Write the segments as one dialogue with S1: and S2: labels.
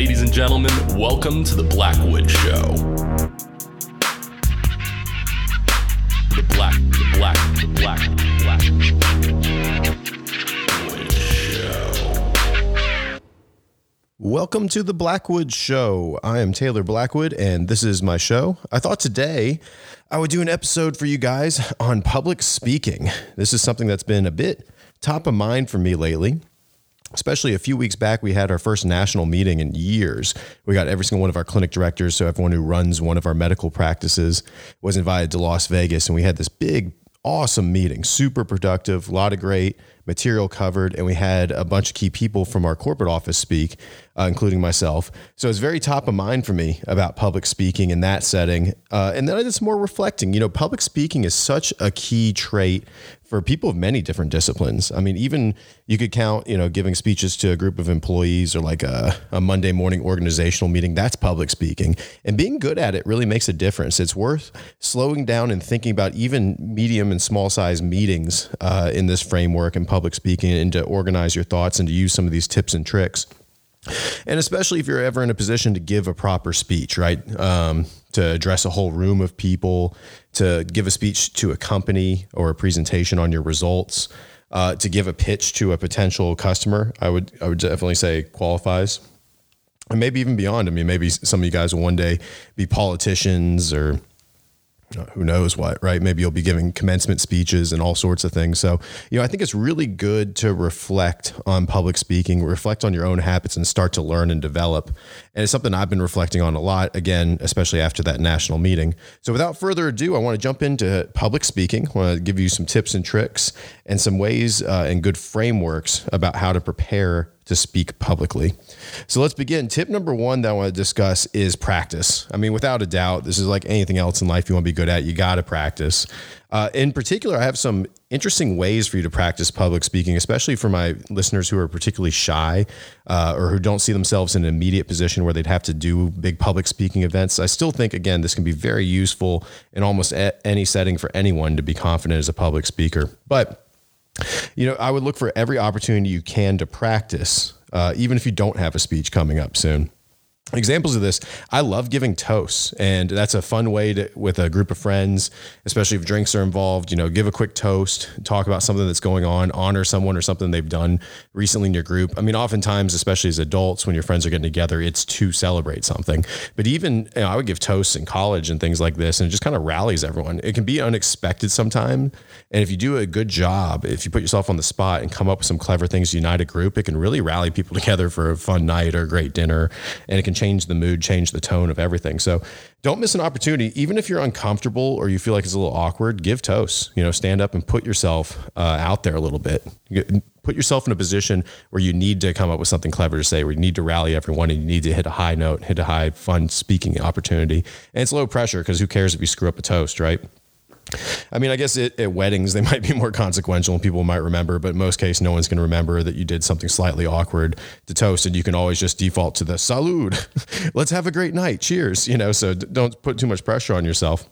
S1: Ladies and gentlemen, welcome to the Blackwood Show. The Black, the Black, the Black, Blackwood Show.
S2: Welcome to the Blackwood Show. I am Taylor Blackwood, and this is my show. I thought today I would do an episode for you guys on public speaking. This is something that's been a bit top of mind for me lately. Especially a few weeks back, we had our first national meeting in years. We got every single one of our clinic directors, so everyone who runs one of our medical practices was invited to Las Vegas, and we had this big, awesome meeting, super productive, a lot of great material covered, and we had a bunch of key people from our corporate office speak, uh, including myself. So it's very top of mind for me about public speaking in that setting. Uh, and then I did some more reflecting. You know, public speaking is such a key trait for people of many different disciplines. I mean, even you could count, you know, giving speeches to a group of employees or like a, a Monday morning organizational meeting. That's public speaking. And being good at it really makes a difference. It's worth slowing down and thinking about even medium and small size meetings uh, in this framework and public speaking and to organize your thoughts and to use some of these tips and tricks. And especially if you're ever in a position to give a proper speech, right? Um, to address a whole room of people, to give a speech to a company or a presentation on your results, uh, to give a pitch to a potential customer, I would I would definitely say qualifies. And maybe even beyond. I mean, maybe some of you guys will one day be politicians or Uh, who knows what, right? Maybe you'll be giving commencement speeches and all sorts of things. So, you know, I think it's really good to reflect on public speaking, reflect on your own habits and start to learn and develop. And it's something I've been reflecting on a lot, again, especially after that national meeting. So, without further ado, I want to jump into public speaking. I want to give you some tips and tricks and some ways uh, and good frameworks about how to prepare to speak publicly. So let's begin. Tip number one that I want to discuss is practice. I mean, without a doubt, this is like anything else in life you want to be good at, you got to practice. Uh, in particular, I have some interesting ways for you to practice public speaking, especially for my listeners who are particularly shy uh, or who don't see themselves in an immediate position where they'd have to do big public speaking events. I still think, again, this can be very useful in almost any setting for anyone to be confident as a public speaker. But you know, I would look for every opportunity you can to practice, uh, even if you don't have a speech coming up soon. Examples of this, I love giving toasts, and that's a fun way to, with a group of friends, especially if drinks are involved. You know, give a quick toast, talk about something that's going on, honor someone or something they've done recently in your group. I mean, oftentimes, especially as adults, when your friends are getting together, it's to celebrate something. But even you know, I would give toasts in college and things like this, and it just kind of rallies everyone. It can be unexpected sometimes, and if you do a good job, if you put yourself on the spot and come up with some clever things to unite a group, it can really rally people together for a fun night or a great dinner, and it can change the mood, change the tone of everything. So don't miss an opportunity. Even if you're uncomfortable or you feel like it's a little awkward, give toast. You know, stand up and put yourself uh, out there a little bit. Put yourself in a position where you need to come up with something clever to say, where you need to rally everyone and you need to hit a high note, hit a high, fun speaking opportunity. And it's low pressure because who cares if you screw up a toast, right? I mean, I guess it, at weddings they might be more consequential and people might remember, but in most cases, no one's going to remember that you did something slightly awkward to toast, and you can always just default to the salud. Let's have a great night. Cheers. You know, so don't put too much pressure on yourself.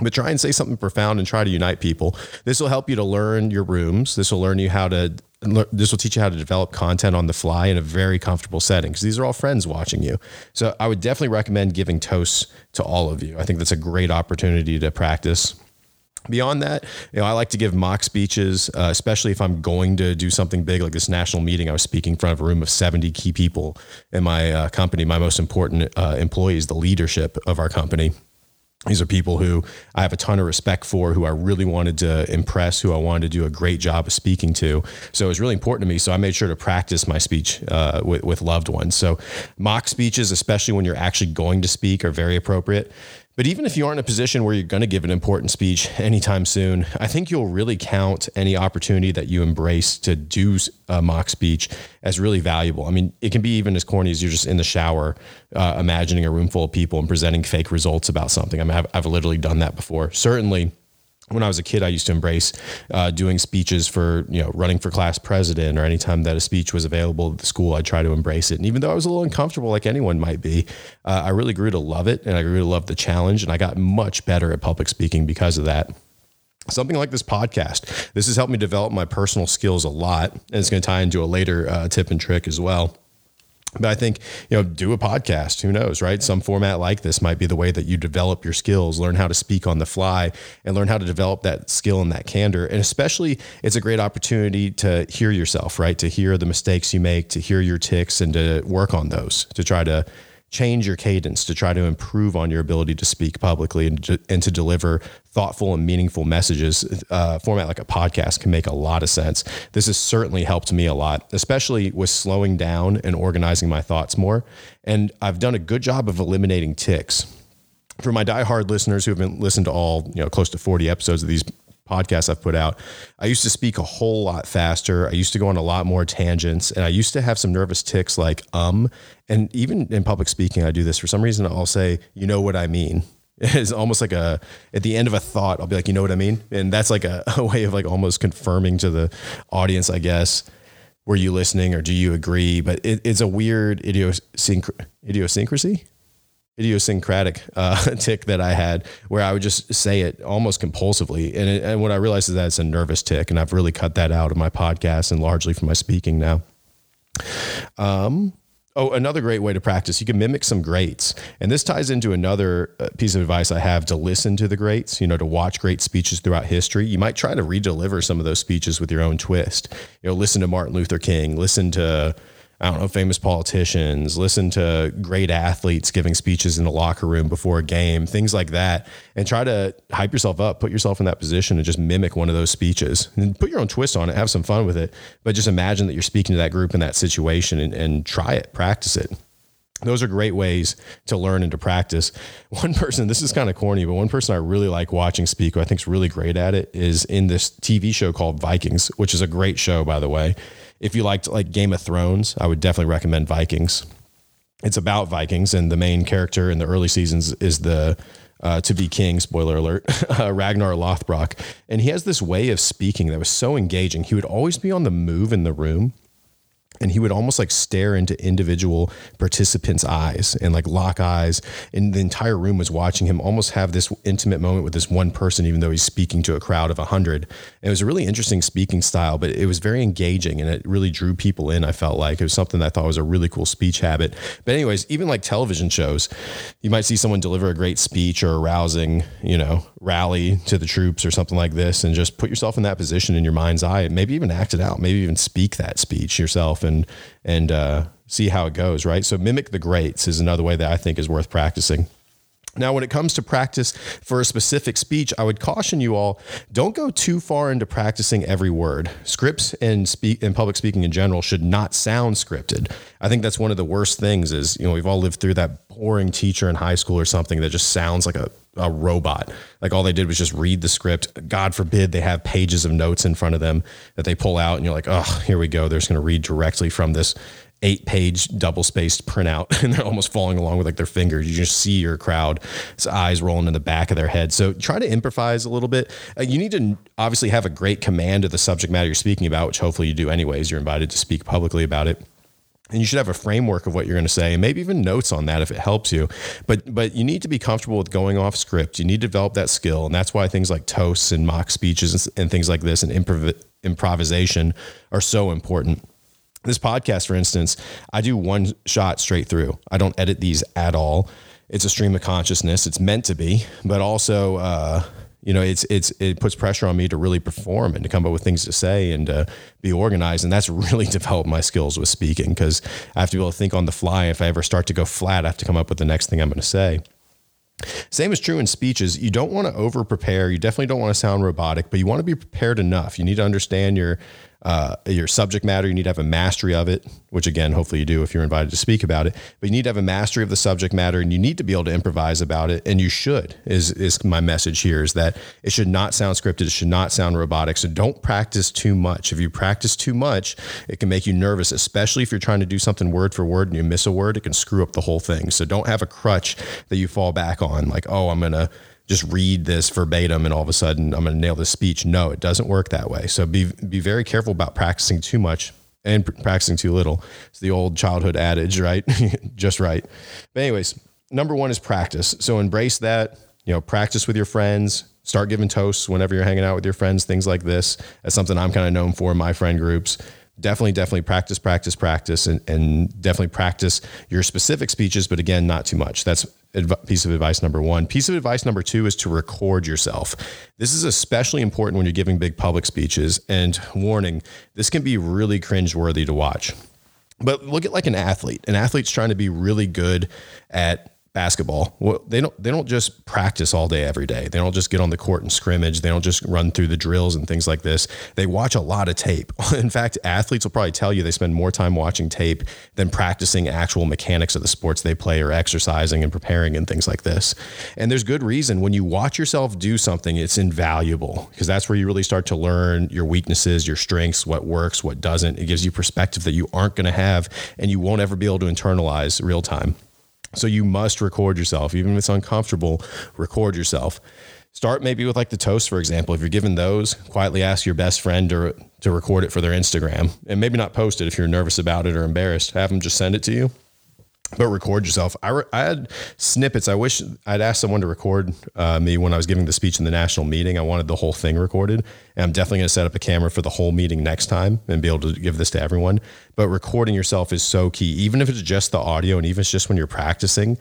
S2: But try and say something profound and try to unite people. This will help you to learn your rooms. This will learn you how to this will teach you how to develop content on the fly in a very comfortable setting because these are all friends watching you. So I would definitely recommend giving toasts to all of you. I think that's a great opportunity to practice. Beyond that, you know, I like to give mock speeches, uh, especially if I'm going to do something big like this national meeting. I was speaking in front of a room of 70 key people in my uh, company, my most important uh, employees, the leadership of our company. These are people who I have a ton of respect for, who I really wanted to impress, who I wanted to do a great job of speaking to. So it was really important to me. So I made sure to practice my speech uh, with, with loved ones. So mock speeches, especially when you're actually going to speak, are very appropriate. But even if you aren't in a position where you're going to give an important speech anytime soon, I think you'll really count any opportunity that you embrace to do a mock speech as really valuable. I mean, it can be even as corny as you're just in the shower, uh, imagining a room full of people and presenting fake results about something. I mean, I've, I've literally done that before. Certainly, when I was a kid, I used to embrace uh, doing speeches for, you know, running for class president or anytime that a speech was available at the school, I'd try to embrace it. And even though I was a little uncomfortable, like anyone might be, uh, I really grew to love it and I grew to love the challenge. And I got much better at public speaking because of that. Something like this podcast, this has helped me develop my personal skills a lot. And it's going to tie into a later uh, tip and trick as well But I think, you know, do a podcast. Who knows, right? Some format like this might be the way that you develop your skills, learn how to speak on the fly, and learn how to develop that skill and that candor. And especially, it's a great opportunity to hear yourself, right? To hear the mistakes you make, to hear your ticks, and to work on those, to try to change your cadence to try to improve on your ability to speak publicly and to, and to deliver thoughtful and meaningful messages. Uh, format like a podcast can make a lot of sense. This has certainly helped me a lot, especially with slowing down and organizing my thoughts more. And I've done a good job of eliminating ticks. For my diehard listeners who have been listened to all, you know, close to 40 episodes of these podcasts I've put out, I used to speak a whole lot faster. I used to go on a lot more tangents, and I used to have some nervous ticks like um. And even in public speaking, I do this for some reason. I'll say, "You know what I mean." It's almost like a at the end of a thought. I'll be like, "You know what I mean," and that's like a, a way of like almost confirming to the audience, I guess. Were you listening, or do you agree? But it, it's a weird idiosync- idiosyncrasy idiosyncratic uh, tick that I had where I would just say it almost compulsively. And, it, and what I realized is that it's a nervous tick. And I've really cut that out of my podcast and largely from my speaking now. Um, Oh, another great way to practice, you can mimic some greats. And this ties into another uh, piece of advice I have to listen to the greats, you know, to watch great speeches throughout history. You might try to redeliver some of those speeches with your own twist. You know, listen to Martin Luther King, listen to I don't know, famous politicians, listen to great athletes giving speeches in the locker room before a game, things like that, and try to hype yourself up, put yourself in that position and just mimic one of those speeches and put your own twist on it, have some fun with it. But just imagine that you're speaking to that group in that situation and, and try it, practice it. Those are great ways to learn and to practice. One person, this is kind of corny, but one person I really like watching speak, who I think is really great at it, is in this TV show called Vikings, which is a great show, by the way if you liked like Game of Thrones, I would definitely recommend Vikings. It's about Vikings, and the main character in the early seasons is the uh, to be king. Spoiler alert: uh, Ragnar Lothbrok, and he has this way of speaking that was so engaging. He would always be on the move in the room and he would almost like stare into individual participants' eyes and like lock eyes. And the entire room was watching him almost have this intimate moment with this one person, even though he's speaking to a crowd of a hundred. It was a really interesting speaking style, but it was very engaging and it really drew people in. I felt like it was something that I thought was a really cool speech habit. But anyways, even like television shows, you might see someone deliver a great speech or a rousing, you know, rally to the troops or something like this, and just put yourself in that position in your mind's eye, and maybe even act it out, maybe even speak that speech yourself and and uh, see how it goes. Right. So mimic the greats is another way that I think is worth practicing. Now, when it comes to practice for a specific speech, I would caution you all don't go too far into practicing every word. Scripts and speak and public speaking in general should not sound scripted. I think that's one of the worst things is, you know, we've all lived through that boring teacher in high school or something that just sounds like a, a robot. Like all they did was just read the script. God forbid they have pages of notes in front of them that they pull out and you're like, oh, here we go. They're just going to read directly from this eight page double spaced printout and they're almost falling along with like their fingers. You just see your crowd's eyes rolling in the back of their head. So try to improvise a little bit. Uh, you need to obviously have a great command of the subject matter you're speaking about, which hopefully you do anyways. You're invited to speak publicly about it and you should have a framework of what you're going to say and maybe even notes on that if it helps you but but you need to be comfortable with going off script you need to develop that skill and that's why things like toasts and mock speeches and, things like this and improv- improvisation are so important this podcast, for instance, I do one shot straight through. I don't edit these at all. It's a stream of consciousness. It's meant to be, but also, uh, you know, it's it's it puts pressure on me to really perform and to come up with things to say and to be organized. And that's really developed my skills with speaking because I have to be able to think on the fly. If I ever start to go flat, I have to come up with the next thing I'm going to say. Same is true in speeches. You don't want to over prepare. You definitely don't want to sound robotic, but you want to be prepared enough. You need to understand your uh, your subject matter. You need to have a mastery of it, which again, hopefully you do if you're invited to speak about it. But you need to have a mastery of the subject matter, and you need to be able to improvise about it. And you should is is my message here is that it should not sound scripted. It should not sound robotic. So don't practice too much. If you practice too much, it can make you nervous, especially if you're trying to do something word for word and you miss a word. It can screw up the whole thing. So don't have a crutch that you fall back on, like oh, I'm gonna just read this verbatim and all of a sudden I'm going to nail this speech. No, it doesn't work that way. So be be very careful about practicing too much and practicing too little. It's the old childhood adage, right? just right. But anyways, number 1 is practice. So embrace that, you know, practice with your friends, start giving toasts whenever you're hanging out with your friends, things like this. That's something I'm kind of known for in my friend groups. Definitely, definitely practice, practice, practice, and, and definitely practice your specific speeches, but again, not too much. That's adv- piece of advice number one. Piece of advice number two is to record yourself. This is especially important when you're giving big public speeches. And warning, this can be really cringeworthy to watch. But look at like an athlete. An athlete's trying to be really good at basketball. Well, they don't they don't just practice all day every day. They don't just get on the court and scrimmage. They don't just run through the drills and things like this. They watch a lot of tape. In fact, athletes will probably tell you they spend more time watching tape than practicing actual mechanics of the sports they play or exercising and preparing and things like this. And there's good reason when you watch yourself do something, it's invaluable because that's where you really start to learn your weaknesses, your strengths, what works, what doesn't. It gives you perspective that you aren't going to have and you won't ever be able to internalize real time. So you must record yourself, even if it's uncomfortable, record yourself. Start maybe with like the toast, for example. If you're given those, quietly ask your best friend to, to record it for their Instagram and maybe not post it if you're nervous about it or embarrassed. Have them just send it to you but record yourself. I, re- I had snippets. I wish I'd asked someone to record uh, me when I was giving the speech in the national meeting. I wanted the whole thing recorded. And I'm definitely going to set up a camera for the whole meeting next time and be able to give this to everyone. But recording yourself is so key, even if it's just the audio and even if it's just when you're practicing.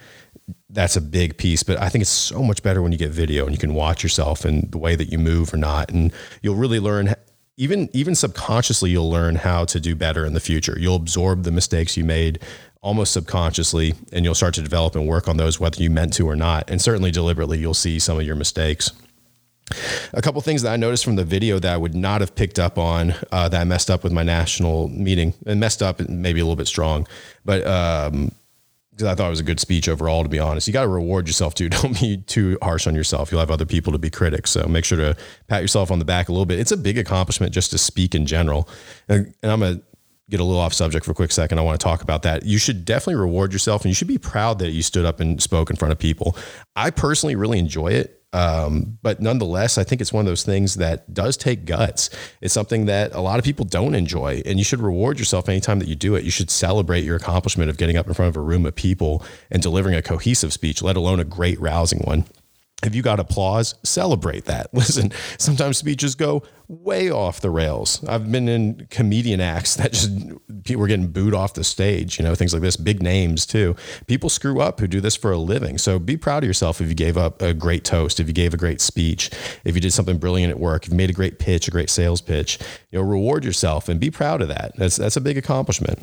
S2: That's a big piece, but I think it's so much better when you get video and you can watch yourself and the way that you move or not, and you'll really learn even even subconsciously you'll learn how to do better in the future you'll absorb the mistakes you made almost subconsciously and you'll start to develop and work on those whether you meant to or not and certainly deliberately you'll see some of your mistakes a couple things that I noticed from the video that I would not have picked up on uh, that I messed up with my national meeting and messed up maybe a little bit strong, but um, because I thought it was a good speech overall, to be honest. You got to reward yourself too. Don't be too harsh on yourself. You'll have other people to be critics. So make sure to pat yourself on the back a little bit. It's a big accomplishment just to speak in general. And, I'm to get a little off subject for a quick second. I want to talk about that. You should definitely reward yourself and you should be proud that you stood up and spoke in front of people. I personally really enjoy it. Um, but nonetheless, I think it's one of those things that does take guts. It's something that a lot of people don't enjoy, and you should reward yourself anytime that you do it. You should celebrate your accomplishment of getting up in front of a room of people and delivering a cohesive speech, let alone a great, rousing one if you got applause, celebrate that. Listen, sometimes speeches go way off the rails. I've been in comedian acts that just people were getting booed off the stage, you know, things like this, big names too. People screw up who do this for a living. So be proud of yourself if you gave up a great toast, if you gave a great speech, if you did something brilliant at work, if you made a great pitch, a great sales pitch, you know, reward yourself and be proud of that. That's that's a big accomplishment.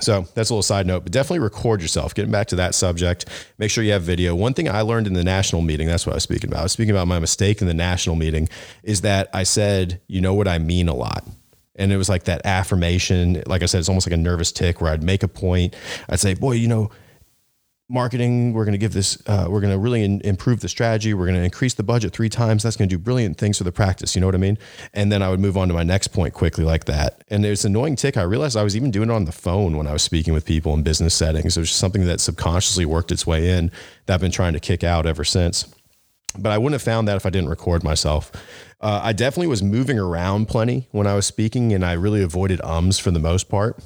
S2: So that's a little side note, but definitely record yourself. Getting back to that subject, make sure you have video. One thing I learned in the national meeting, that's what I was speaking about. I was speaking about my mistake in the national meeting, is that I said, you know what I mean a lot. And it was like that affirmation. Like I said, it's almost like a nervous tick where I'd make a point. I'd say, boy, you know, marketing we're going to give this uh, we're going to really in, improve the strategy we're going to increase the budget three times that's going to do brilliant things for the practice you know what i mean? And then i would move on to my next point quickly like that. And there's an annoying tick i realized i was even doing it on the phone when i was speaking with people in business settings it was just something that subconsciously worked its way in that i've been trying to kick out ever since. But i wouldn't have found that if i didn't record myself. Uh, i definitely was moving around plenty when i was speaking and i really avoided ums for the most part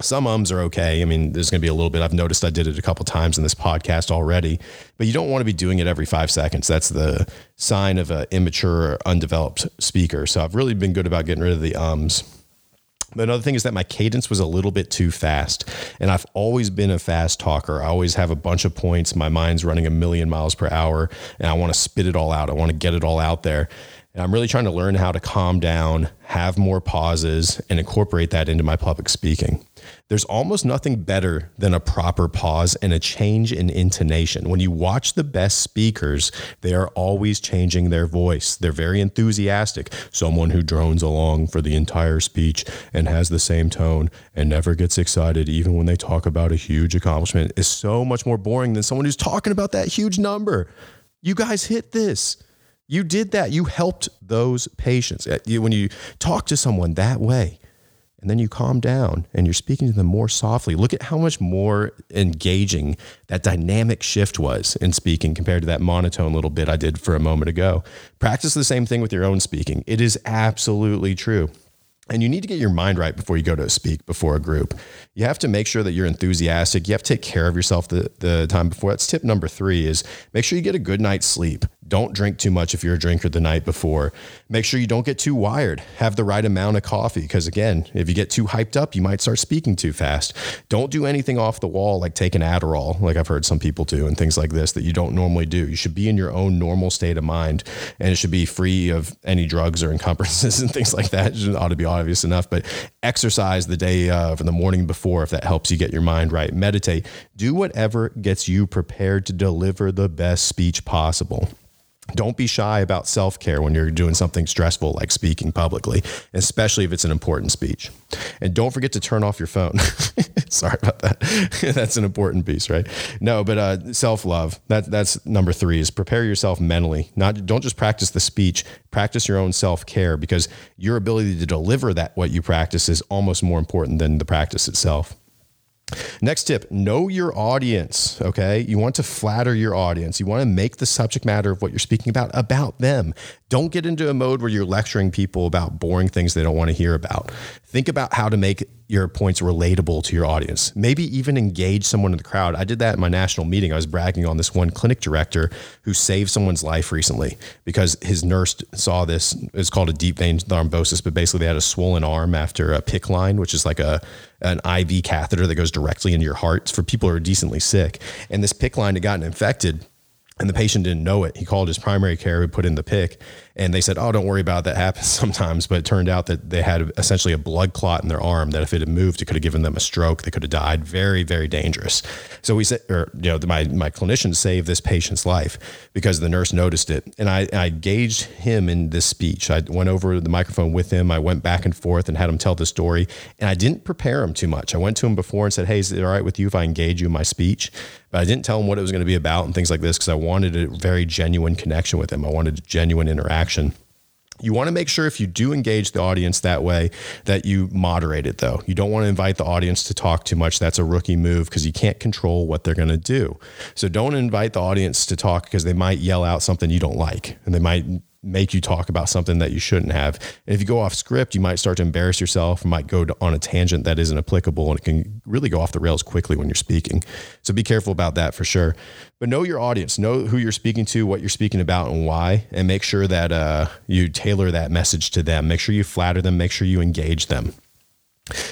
S2: some ums are okay. I mean, there's going to be a little bit. I've noticed I did it a couple times in this podcast already, but you don't want to be doing it every five seconds. That's the sign of an immature, undeveloped speaker. So I've really been good about getting rid of the ums. But another thing is that my cadence was a little bit too fast. And I've always been a fast talker. I always have a bunch of points. My mind's running a million miles per hour, and I want to spit it all out. I want to get it all out there. And I'm really trying to learn how to calm down, have more pauses, and incorporate that into my public speaking. There's almost nothing better than a proper pause and a change in intonation. When you watch the best speakers, they are always changing their voice. They're very enthusiastic. Someone who drones along for the entire speech and has the same tone and never gets excited, even when they talk about a huge accomplishment, is so much more boring than someone who's talking about that huge number. You guys hit this. You did that. You helped those patients. Uh, when you talk to someone that way, and then you calm down and you're speaking to them more softly. Look at how much more engaging that dynamic shift was in speaking compared to that monotone little bit I did for a moment ago. Practice the same thing with your own speaking. It is absolutely true. And you need to get your mind right before you go to speak before a group. You have to make sure that you're enthusiastic. You have to take care of yourself the, the time before. That's tip number three is make sure you get a good night's sleep. Don't drink too much if you're a drinker the night before. Make sure you don't get too wired. Have the right amount of coffee because, again, if you get too hyped up, you might start speaking too fast. Don't do anything off the wall like take an Adderall, like I've heard some people do, and things like this that you don't normally do. You should be in your own normal state of mind and it should be free of any drugs or encumbrances and things like that. It ought to be obvious enough. But exercise the day of and the morning before if that helps you get your mind right. Meditate. Do whatever gets you prepared to deliver the best speech possible. Don't be shy about self care when you're doing something stressful like speaking publicly, especially if it's an important speech. And don't forget to turn off your phone. Sorry about that. that's an important piece, right? No, but uh, self love. That that's number three. Is prepare yourself mentally. Not don't just practice the speech. Practice your own self care because your ability to deliver that what you practice is almost more important than the practice itself. Next tip know your audience. Okay. You want to flatter your audience. You want to make the subject matter of what you're speaking about about them. Don't get into a mode where you're lecturing people about boring things they don't want to hear about. Think about how to make your points relatable to your audience. Maybe even engage someone in the crowd. I did that in my national meeting. I was bragging on this one clinic director who saved someone's life recently because his nurse saw this. It's called a deep vein thrombosis, but basically they had a swollen arm after a PICC line, which is like a an IV catheter that goes directly into your heart for people who are decently sick. And this PICC line had gotten infected and the patient didn't know it. He called his primary care who put in the PICC and they said, "Oh, don't worry about it. that. Happens sometimes." But it turned out that they had essentially a blood clot in their arm that if it had moved, it could have given them a stroke. They could have died. Very, very dangerous. So we said, or you know, my my clinician saved this patient's life because the nurse noticed it, and I I gauged him in this speech. I went over the microphone with him. I went back and forth and had him tell the story, and I didn't prepare him too much. I went to him before and said, "Hey, is it all right with you if I engage you in my speech?" But I didn't tell him what it was going to be about and things like this because I a very genuine connection with them. I wanted a genuine interaction. You want to make sure if you do engage the audience that way that you moderate it though. You don't want to invite the audience to talk too much. That's a rookie move because you can't control what they're going to do. So don't invite the audience to talk because they might yell out something you don't like and they might make you talk about something that you shouldn't have. And if you go off script, you might start to embarrass yourself, might go on a tangent that isn't applicable, and it can really go off the rails quickly when you're speaking. So be careful about that for sure. But know your audience, know who you're speaking to, what you're speaking about, and why, and make sure that uh, you tailor that message to them. Make sure you flatter them, make sure you engage them.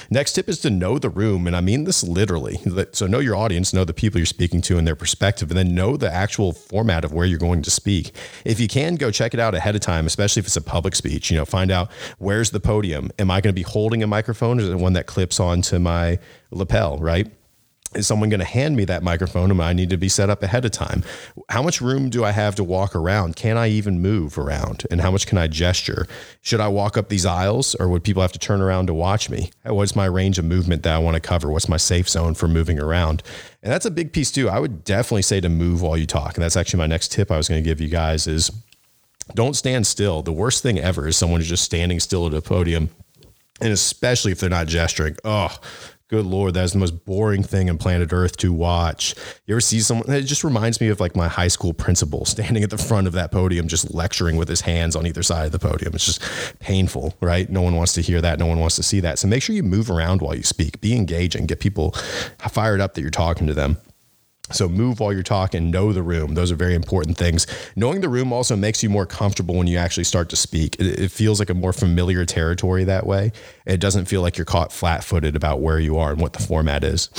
S2: Next tip is to know the room. And I mean this literally. So know your audience, know the people you're speaking to and their perspective, and then know the actual format of where you're going to speak. If you can, go check it out ahead of time, especially if it's a public speech. You know, find out where's the podium. Am I going to be holding a microphone or is it one that clips onto my lapel, right? Is someone going to hand me that microphone Am I need to be set up ahead of time? How much room do I have to walk around? Can I even move around? And how much can I gesture? Should I walk up these aisles or would people have to turn around to watch me? What's my range of movement that I want to cover? What's my safe zone for moving around? And that's a big piece too. I would definitely say to move while you talk. And that's actually my next tip I was going to give you guys is don't stand still. The worst thing ever is someone who's just standing still at a podium and especially if they're not gesturing. Oh, Good lord, that's the most boring thing on planet Earth to watch. You ever see someone? It just reminds me of like my high school principal standing at the front of that podium, just lecturing with his hands on either side of the podium. It's just painful, right? No one wants to hear that. No one wants to see that. So make sure you move around while you speak. Be engaging. Get people fired up that you're talking to them. So move while you're talking, know the room. Those are very important things. Knowing the room also makes you more comfortable when you actually start to speak. It, it feels like a more familiar territory that way. It doesn't feel like you're caught flat footed about where you are and what the format is.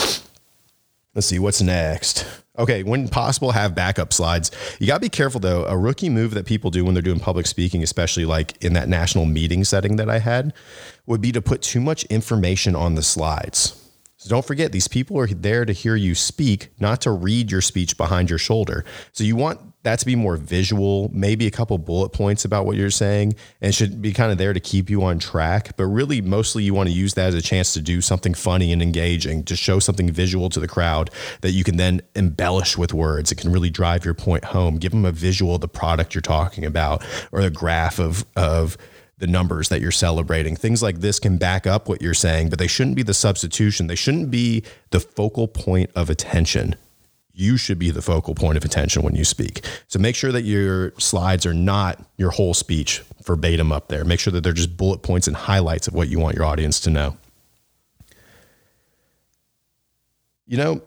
S2: Let's see what's next. Okay, when possible, have backup slides. You got to be careful though. A rookie move that people do when they're doing public speaking, especially like in that national meeting setting that I had, would be to put too much information on the slides. So don't forget, these people are there to hear you speak, not to read your speech behind your shoulder. So you want that to be more visual, maybe a couple bullet points about what you're saying, and should be kind of there to keep you on track. But really, mostly you want to use that as a chance to do something funny and engaging, to show something visual to the crowd that you can then embellish with words. It can really drive your point home. Give them a visual of the product you're talking about or a graph of, of, the numbers that you're celebrating. Things like this can back up what you're saying, but they shouldn't be the substitution. They shouldn't be the focal point of attention. You should be the focal point of attention when you speak. So make sure that your slides are not your whole speech verbatim up there. Make sure that they're just bullet points and highlights of what you want your audience to know. You know,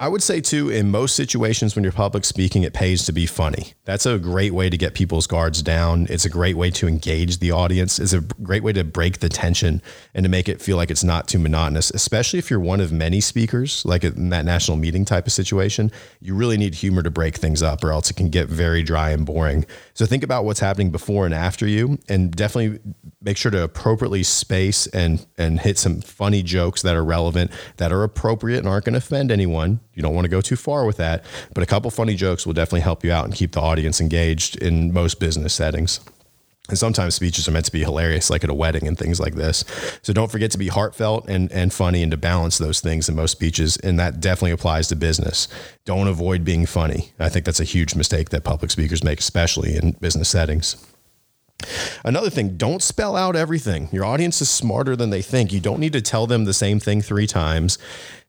S2: I would say too, in most situations when you're public speaking, it pays to be funny. That's a great way to get people's guards down. It's a great way to engage the audience. It's a great way to break the tension and to make it feel like it's not too monotonous, especially if you're one of many speakers, like in that national meeting type of situation. You really need humor to break things up, or else it can get very dry and boring. So think about what's happening before and after you, and definitely make sure to appropriately space and and hit some funny jokes that are relevant, that are appropriate and aren't going to offend anyone you don't want to go too far with that, but a couple funny jokes will definitely help you out and keep the audience engaged in most business settings. And sometimes speeches are meant to be hilarious, like at a wedding and things like this. So don't forget to be heartfelt and, and funny and to balance those things in most speeches. And that definitely applies to business. Don't avoid being funny. I think that's a huge mistake that public speakers make, especially in business settings. Another thing, don't spell out everything. Your audience is smarter than they think. You don't need to tell them the same thing three times.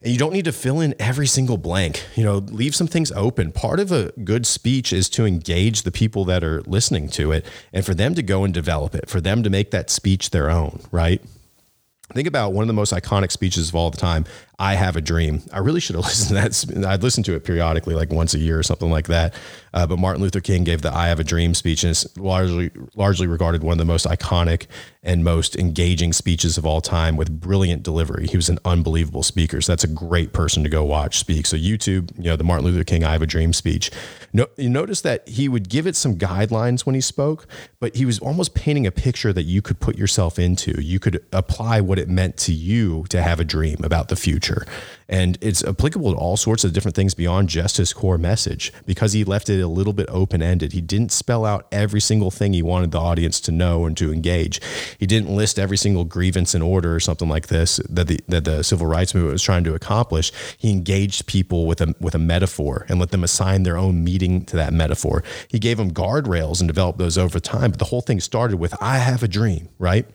S2: And you don't need to fill in every single blank. You know, leave some things open. Part of a good speech is to engage the people that are listening to it and for them to go and develop it, for them to make that speech their own, right? Think about one of the most iconic speeches of all the time. I have a dream. I really should have listened to that. I'd listen to it periodically, like once a year or something like that. Uh, but Martin Luther King gave the "I Have a Dream" speech, and it's largely largely regarded one of the most iconic and most engaging speeches of all time, with brilliant delivery. He was an unbelievable speaker. So that's a great person to go watch speak. So YouTube, you know, the Martin Luther King "I Have a Dream" speech. No, you notice that he would give it some guidelines when he spoke, but he was almost painting a picture that you could put yourself into. You could apply what it meant to you to have a dream about the future. And it's applicable to all sorts of different things beyond just his core message because he left it a little bit open ended. He didn't spell out every single thing he wanted the audience to know and to engage. He didn't list every single grievance in order or something like this that the, that the civil rights movement was trying to accomplish. He engaged people with a, with a metaphor and let them assign their own meaning to that metaphor. He gave them guardrails and developed those over time. But the whole thing started with, I have a dream, right?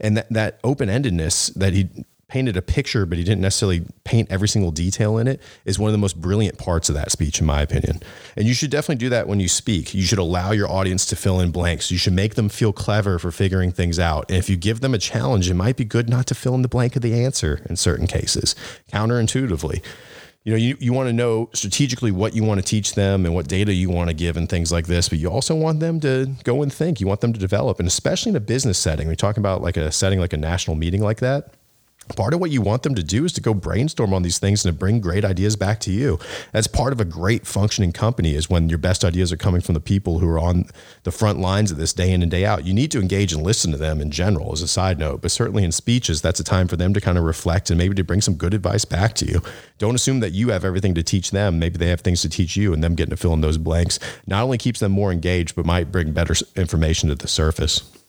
S2: and that, that open-endedness that he painted a picture, but he didn't necessarily paint every single detail in it, is one of the most brilliant parts of that speech, in my opinion. And you should definitely do that when you speak. You should allow your audience to fill in blanks. You should make them feel clever for figuring things out. And if you give them a challenge, it might be good not to fill in the blank of the answer in certain cases, counterintuitively. You know, you, you want to know strategically what you want to teach them and what data you want to give and things like this, but you also want them to go and think. You want them to develop. And especially in a business setting, we talk about like a setting like a national meeting like that part of what you want them to do is to go brainstorm on these things and to bring great ideas back to you. That's part of a great functioning company is when your best ideas are coming from the people who are on the front lines of this day in and day out. You need to engage and listen to them in general as a side note, but certainly in speeches, that's a time for them to kind of reflect and maybe to bring some good advice back to you. Don't assume that you have everything to teach them. Maybe they have things to teach you and them getting to fill in those blanks not only keeps them more engaged, but might bring better information to the surface.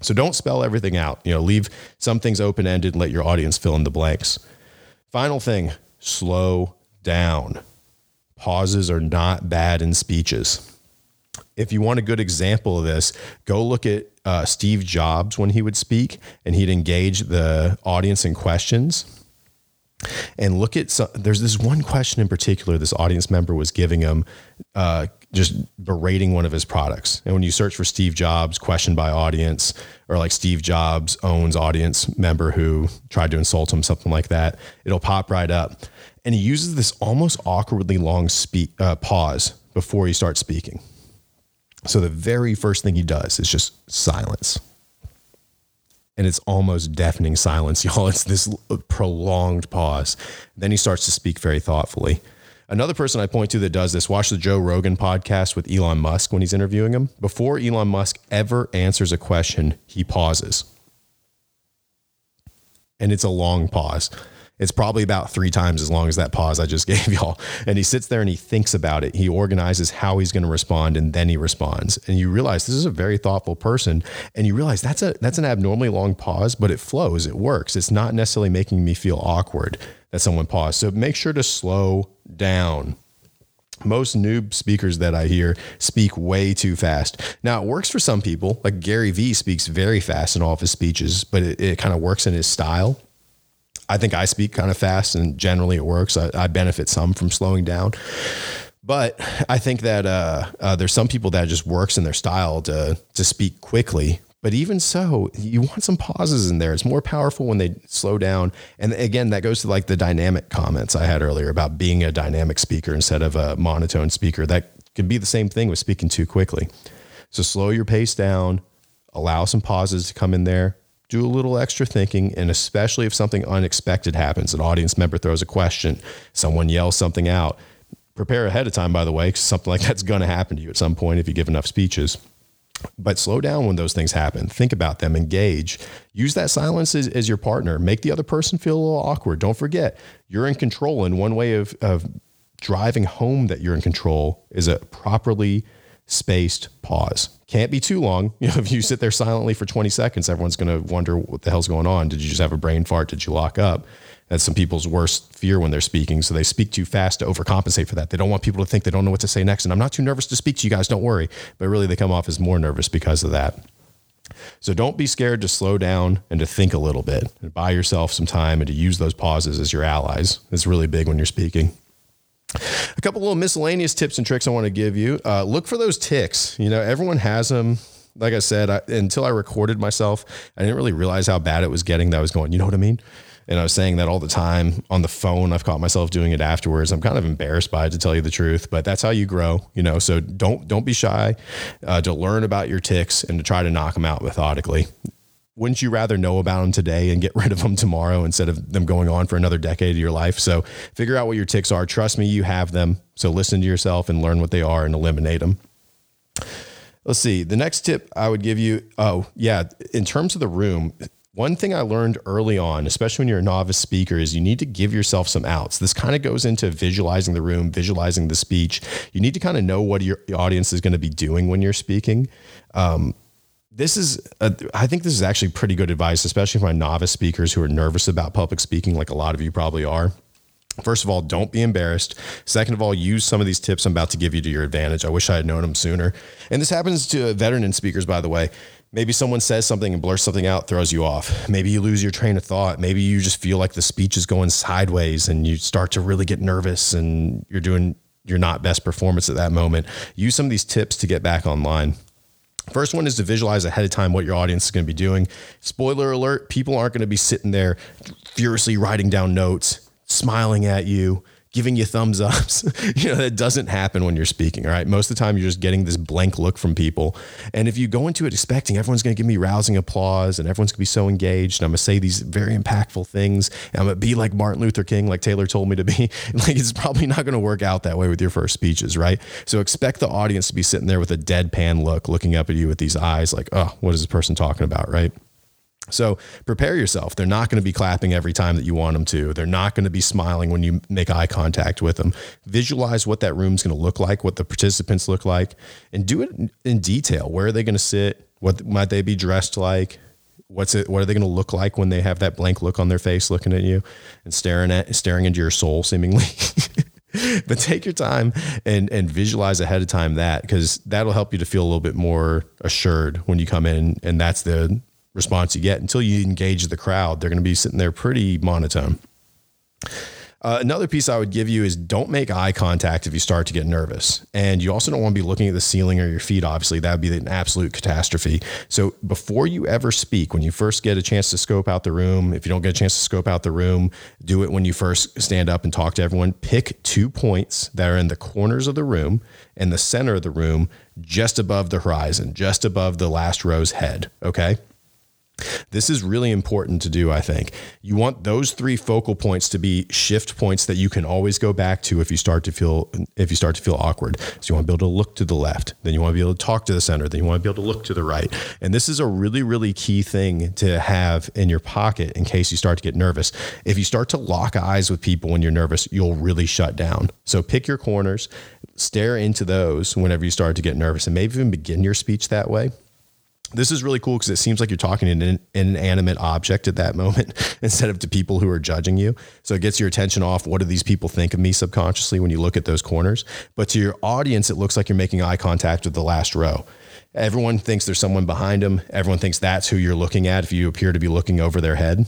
S2: So don't spell everything out. You know, leave some things open ended and let your audience fill in the blanks. Final thing slow down. Pauses are not bad in speeches. If you want a good example of this, go look at uh, Steve Jobs when he would speak and he'd engage the audience in questions and look at some, there's this one question in particular this audience member was giving him uh, just berating one of his products and when you search for steve jobs question by audience or like steve jobs owns audience member who tried to insult him something like that it'll pop right up and he uses this almost awkwardly long speak uh, pause before he starts speaking so the very first thing he does is just silence and it's almost deafening silence, y'all. It's this prolonged pause. Then he starts to speak very thoughtfully. Another person I point to that does this, watch the Joe Rogan podcast with Elon Musk when he's interviewing him. Before Elon Musk ever answers a question, he pauses. And it's a long pause. It's probably about three times as long as that pause I just gave y'all. And he sits there and he thinks about it. He organizes how he's going to respond and then he responds. And you realize this is a very thoughtful person. And you realize that's a that's an abnormally long pause, but it flows. It works. It's not necessarily making me feel awkward that someone paused. So make sure to slow down. Most noob speakers that I hear speak way too fast. Now, it works for some people. Like Gary Vee speaks very fast in all of his speeches, but it, it kind of works in his style. I think I speak kind of fast and generally it works. I, I benefit some from slowing down. But I think that uh, uh, there's some people that just works in their style to to speak quickly. But even so, you want some pauses in there. It's more powerful when they slow down. And again, that goes to like the dynamic comments I had earlier about being a dynamic speaker instead of a monotone speaker. That can be the same thing with speaking too quickly. So slow your pace down, allow some pauses to come in there, do a little extra thinking, and especially if something unexpected happens, an audience member throws a question, someone yells something out, prepare ahead of time, by the way, because something like that's going to happen to you at some point if you give enough speeches. But slow down when those things happen. Think about them, engage. Use that silence as, as your partner. Make the other person feel a little awkward. Don't forget, you're in control. And one way of, of driving home that you're in control is a properly spaced pause. Can't be too long. You know, if you sit there silently for 20 seconds, everyone's going to wonder what the hell's going on. Did you just have a brain fart? Did you lock up? That's some people's worst fear when they're speaking. So they speak too fast to overcompensate for that. They don't want people to think they don't know what to say next. And I'm not too nervous to speak to you guys. Don't worry. But really, they come off as more nervous because of that. So don't be scared to slow down and to think a little bit and buy yourself some time and to use those pauses as your allies. It's really big when you're speaking. A couple little miscellaneous tips and tricks I want to give you. Uh, look for those ticks. You know, everyone has them. Like I said, I, until I recorded myself, I didn't really realize how bad it was getting. That I was going, you know what I mean? And I was saying that all the time on the phone. I've caught myself doing it afterwards. I'm kind of embarrassed by it to tell you the truth, but that's how you grow, you know. So don't don't be shy uh, to learn about your ticks and to try to knock them out methodically. Wouldn't you rather know about them today and get rid of them tomorrow instead of them going on for another decade of your life? So figure out what your ticks are. Trust me, you have them. So listen to yourself and learn what they are and eliminate them. Let's see. The next tip I would give you. Oh, yeah. In terms of the room, one thing I learned early on, especially when you're a novice speaker, is you need to give yourself some outs. This kind of goes into visualizing the room, visualizing the speech. You need to kind of know what your audience is going to be doing when you're speaking. Um, this is, a, I think this is actually pretty good advice, especially for my novice speakers who are nervous about public speaking, like a lot of you probably are. First of all, don't be embarrassed. Second of all, use some of these tips I'm about to give you to your advantage. I wish I had known them sooner. And this happens to veteran speakers, by the way. Maybe someone says something and blurs something out, throws you off. Maybe you lose your train of thought. Maybe you just feel like the speech is going sideways and you start to really get nervous and you're doing your not best performance at that moment. Use some of these tips to get back online. First one is to visualize ahead of time what your audience is going to be doing. Spoiler alert, people aren't going to be sitting there furiously writing down notes, smiling at you, giving you thumbs ups. you know, that doesn't happen when you're speaking, all right? Most of the time, you're just getting this blank look from people. And if you go into it expecting everyone's going to give me rousing applause and everyone's going to be so engaged, and I'm going to say these very impactful things, and I'm going to be like Martin Luther King, like Taylor told me to be, like it's probably not going to work out that way with your first speeches, right? So expect the audience to be sitting there with a deadpan look, looking up at you with these eyes like, oh, what is this person talking about, right? So prepare yourself. They're not going to be clapping every time that you want them to. They're not going to be smiling when you make eye contact with them. Visualize what that room's going to look like, what the participants look like, and do it in detail. Where are they going to sit? What might they be dressed like? What's it? What are they going to look like when they have that blank look on their face, looking at you and staring at staring into your soul, seemingly? but take your time and and visualize ahead of time that because that'll help you to feel a little bit more assured when you come in and that's the response you get until you engage the crowd. They're going to be sitting there pretty monotone. Uh, another piece I would give you is don't make eye contact if you start to get nervous. And you also don't want to be looking at the ceiling or your feet. Obviously, that would be an absolute catastrophe. So before you ever speak, when you first get a chance to scope out the room, if you don't get a chance to scope out the room, do it when you first stand up and talk to everyone. Pick two points that are in the corners of the room and the center of the room, just above the horizon, just above the last row's head. Okay. This is really important to do, I think. You want those three focal points to be shift points that you can always go back to if you start to feel if you start to feel awkward. So you want to be able to look to the left, then you want to be able to talk to the center, then you want to be able to look to the right. And this is a really really key thing to have in your pocket in case you start to get nervous. If you start to lock eyes with people when you're nervous, you'll really shut down. So pick your corners, stare into those whenever you start to get nervous and maybe even begin your speech that way this is really cool because it seems like you're talking to an inanimate object at that moment instead of to people who are judging you. So it gets your attention off what do these people think of me subconsciously when you look at those corners. But to your audience, it looks like you're making eye contact with the last row. Everyone thinks there's someone behind them. Everyone thinks that's who you're looking at if you appear to be looking over their head.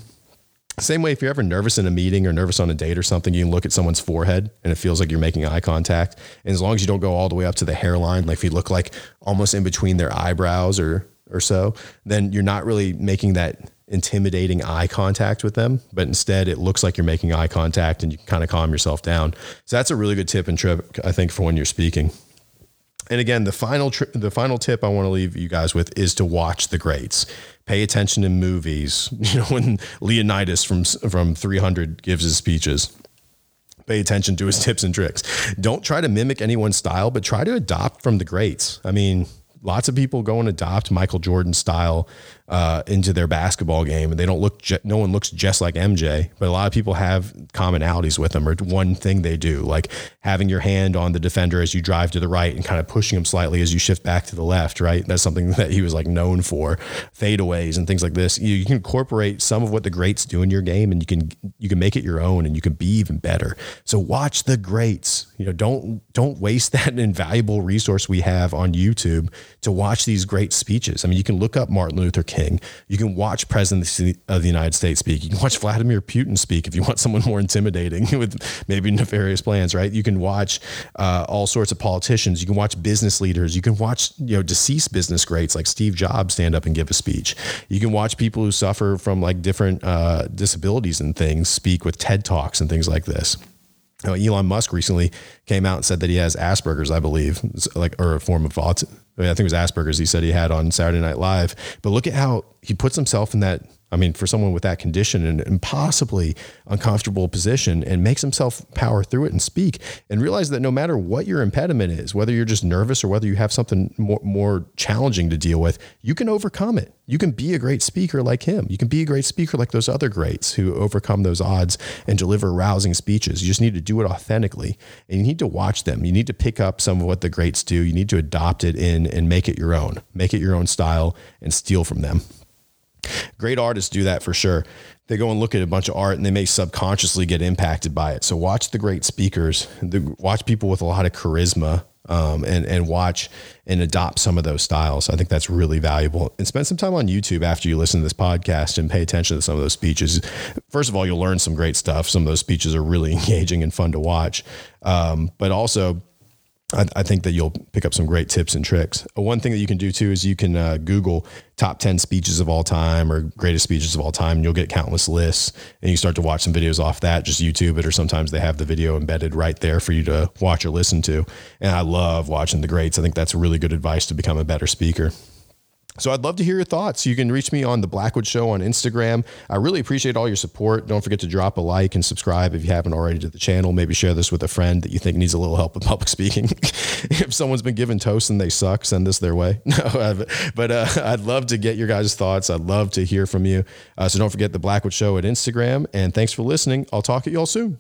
S2: Same way, if you're ever nervous in a meeting or nervous on a date or something, you can look at someone's forehead and it feels like you're making eye contact. And as long as you don't go all the way up to the hairline, like if you look like almost in between their eyebrows or or so, then you're not really making that intimidating eye contact with them, but instead it looks like you're making eye contact and you kind of calm yourself down. So that's a really good tip and trick, I think, for when you're speaking. And again, the final tri- the final tip I want to leave you guys with is to watch the greats. Pay attention in movies. You know, when Leonidas from from 300 gives his speeches, pay attention to his tips and tricks. Don't try to mimic anyone's style, but try to adopt from the greats. I mean, lots of people go and adopt Michael Jordan style uh, into their basketball game, and they don't look. no one looks just like MJ, but a lot of people have commonalities with them, or one thing they do, like having your hand on the defender as you drive to the right and kind of pushing him slightly as you shift back to the left. Right, that's something that he was like known for. Fadeaways and things like this. You, you can incorporate some of what the greats do in your game, and you can you can make it your own, and you can be even better. So watch the greats. You know, don't don't waste that invaluable resource we have on YouTube to watch these great speeches. I mean, you can look up Martin Luther King King. You can watch President of the United States speak. You can watch Vladimir Putin speak if you want someone more intimidating with maybe nefarious plans, right? You can watch uh, all sorts of politicians. You can watch business leaders. You can watch you know deceased business greats like Steve Jobs stand up and give a speech. You can watch people who suffer from like different uh, disabilities and things speak with TED talks and things like this. Know, Elon Musk recently came out and said that he has Asperger's, I believe, like or a form of autism I, mean, I think it was Asperger's he said he had on Saturday Night Live. But look at how he puts himself in that I mean, for someone with that condition, an impossibly uncomfortable position, and makes himself power through it and speak, and realize that no matter what your impediment is, whether you're just nervous or whether you have something more, more challenging to deal with, you can overcome it. You can be a great speaker like him. You can be a great speaker like those other greats who overcome those odds and deliver rousing speeches. You just need to do it authentically, and you need to watch them. You need to pick up some of what the greats do. You need to adopt it in and make it your own. Make it your own style and steal from them. Great artists do that for sure. They go and look at a bunch of art and they may subconsciously get impacted by it. So watch the great speakers, the, watch people with a lot of charisma, um, and and watch and adopt some of those styles. I think that's really valuable. And spend some time on YouTube after you listen to this podcast and pay attention to some of those speeches. First of all, you'll learn some great stuff. Some of those speeches are really engaging and fun to watch. Um, but also I, I, think that you'll pick up some great tips and tricks. Uh, one thing that you can do too is you can uh, Google top 10 speeches of all time or greatest speeches of all time. And you'll get countless lists and you start to watch some videos off that, just YouTube it, or sometimes they have the video embedded right there for you to watch or listen to. And I love watching the greats. I think that's really good advice to become a better speaker. So I'd love to hear your thoughts. You can reach me on the Blackwood Show on Instagram. I really appreciate all your support. Don't forget to drop a like and subscribe if you haven't already to the channel. Maybe share this with a friend that you think needs a little help with public speaking. if someone's been given toast and they suck, send this their way. No, but uh, I'd love to get your guys' thoughts. I'd love to hear from you. Uh, so don't forget the Blackwood Show at Instagram. And thanks for listening. I'll talk to you all soon.